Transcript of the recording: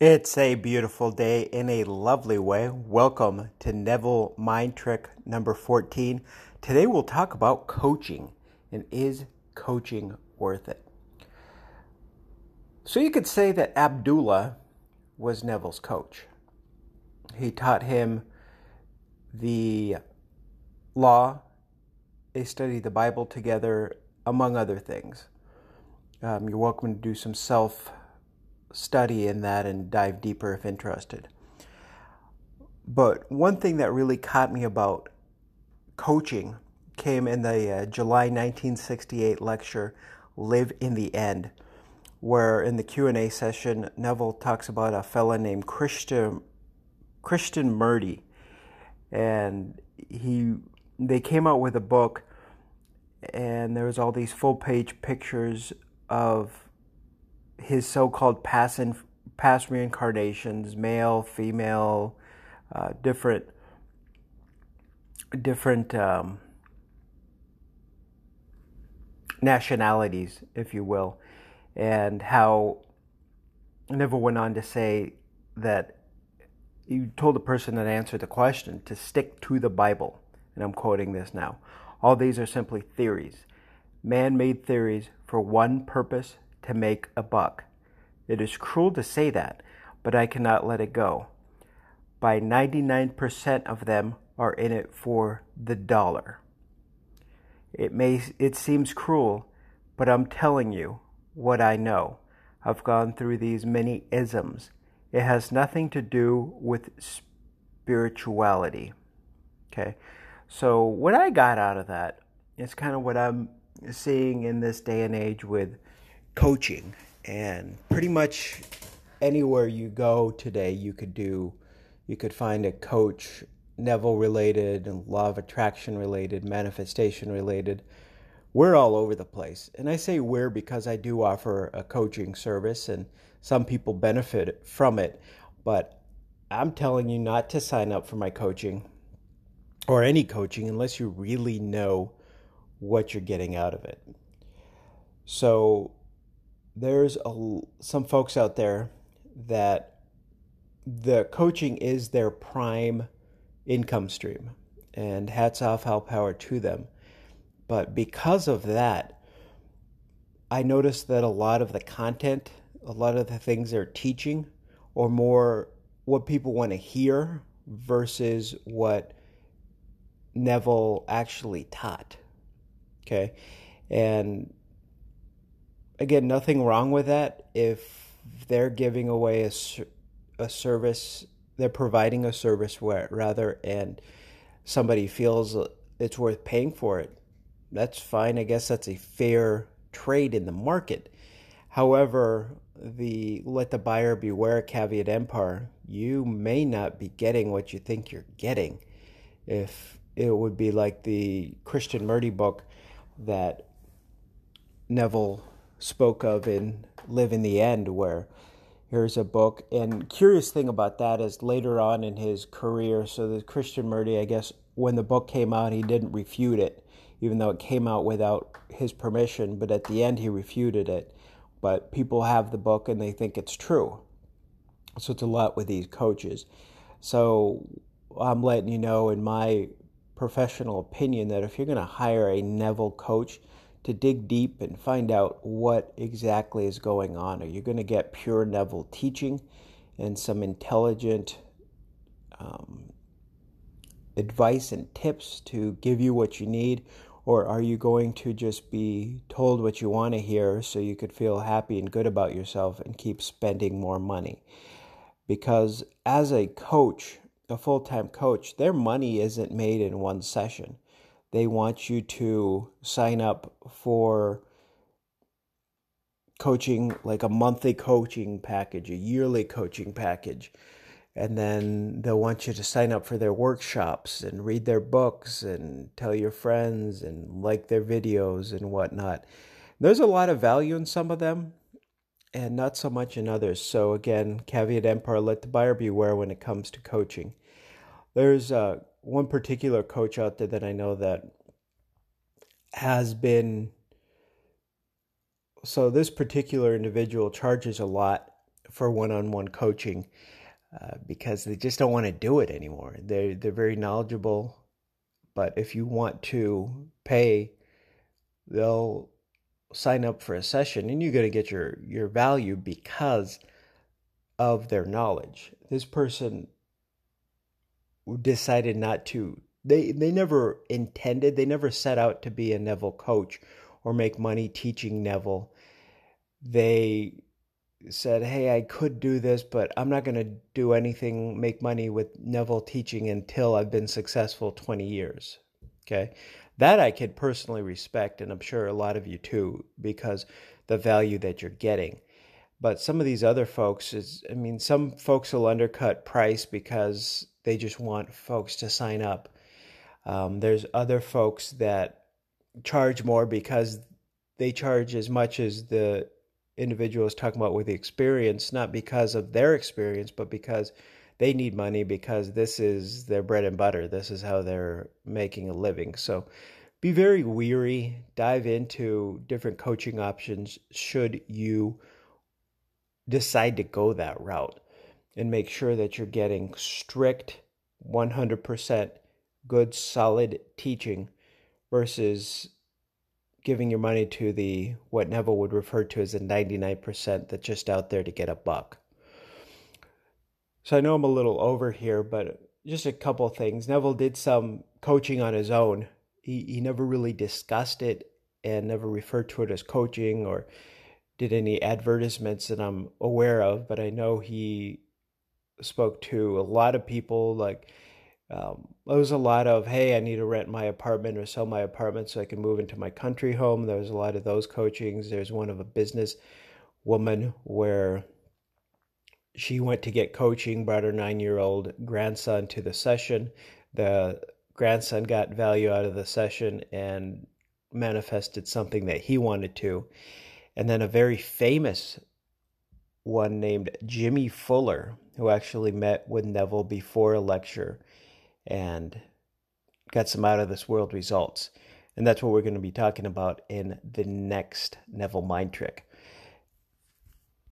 It's a beautiful day in a lovely way. Welcome to Neville Mind Trick number 14. Today we'll talk about coaching and is coaching worth it? So you could say that Abdullah was Neville's coach. He taught him the law, they studied the Bible together, among other things. Um, you're welcome to do some self study in that and dive deeper if interested. But one thing that really caught me about coaching came in the uh, July 1968 lecture Live in the End where in the Q&A session Neville talks about a fella named Christian Krishnamurti and he they came out with a book and there was all these full page pictures of his so-called past past reincarnations, male, female, uh, different different um, nationalities, if you will, and how Neville went on to say that you told the person that answered the question to stick to the Bible, and I'm quoting this now. All these are simply theories, man made theories for one purpose to make a buck. It is cruel to say that, but I cannot let it go. By 99% of them are in it for the dollar. It may it seems cruel, but I'm telling you what I know. I've gone through these many isms. It has nothing to do with spirituality. Okay? So what I got out of that is kind of what I'm seeing in this day and age with coaching and pretty much anywhere you go today you could do you could find a coach neville related law of attraction related manifestation related. We're all over the place. And i say we're because i do offer a coaching service and some people benefit from it. But i'm telling you not to sign up for my coaching or any coaching unless you really know what you're getting out of it. So there's a, some folks out there that the coaching is their prime income stream and hats off how power to them. But because of that i noticed that a lot of the content a lot of the things they're teaching or more what people want to hear versus what neville actually taught okay? And again, nothing wrong with that. If they're giving away a, a service, they're providing a service where, rather, and somebody feels it's worth paying for it, that's fine. I guess that's a fair trade in the market. However, the let the buyer beware caveat emptor, you may not be getting what you think you're getting. If it would be like the Krishnamurti book that Neville spoke of in Live in the End, where here's a book. And curious thing about that is later on in his career, so the Krishnamurti, I guess, when the book came out, he didn't refute it, even though it came out without his permission. But at the end, he refuted it. But people have the book and they think it's true. So it's a lot with these coaches. So I'm letting you know, in my professional opinion, that if you're going to hire a Neville coach, to dig deep and find out what exactly is going on. Are you going to get pure Neville teaching and some intelligent um, advice and tips to give you what you need? Or are you going to just be told what you want to hear so you could feel happy and good about yourself and keep spending more money? Because as a coach, a full time coach, their money isn't made in one session they want you to sign up for coaching, like a monthly coaching package, a yearly coaching package. And then they'll want you to sign up for their workshops and read their books and tell your friends and like their videos and whatnot. There's a lot of value in some of them and not so much in others. So, again, caveat emptor, let the buyer beware when it comes to coaching. There's uh, one particular coach out there that I know that has been so this particular individual charges a lot for one-on-one coaching uh, because they just don't want to do it anymore. They're they're very knowledgeable, but if you want to pay, they'll sign up for a session, and you're going to get your your value because of their knowledge. This person decided not to. They they never intended. They never set out to be a Neville coach or make money teaching Neville. They said, Hey, I could do this, but I'm not going to do anything, make money with Neville teaching until I've been successful 20 years. Okay. That I could personally respect, and I'm sure a lot of you too, because the value that you're getting. But some of these other folks is, I mean, some folks will undercut price because they just want folks to sign up. Um, there's other folks that charge more because they charge as much as the individual is talking about with the experience, not because of their experience, but because they need money because this is their bread and butter. This is how they're making a living. So be very weary, dive into different coaching options should you decide to go that route and make sure that you're getting strict 100% good solid teaching versus giving your money to the what Neville would refer to as the 99% that's just out there to get a buck. So I know I'm a little over here, but just a couple things. Neville did some coaching on his own. He he never really discussed it and never referred to it as coaching or did any advertisements that I'm aware of, but I know he spoke to a lot of people like um, there was a lot of hey i need to rent my apartment or sell my apartment so i can move into my country home. There was a lot of those coachings. There's one of a business woman where she went to get coaching brought her nine year old grandson to the session. The grandson got value out of the session and manifested something that he wanted to. And then a very famous one named jimmy fuller who actually met with neville before a lecture and got some out of this world results. And that's what we're going to be talking about in the next Neville Mind Trick.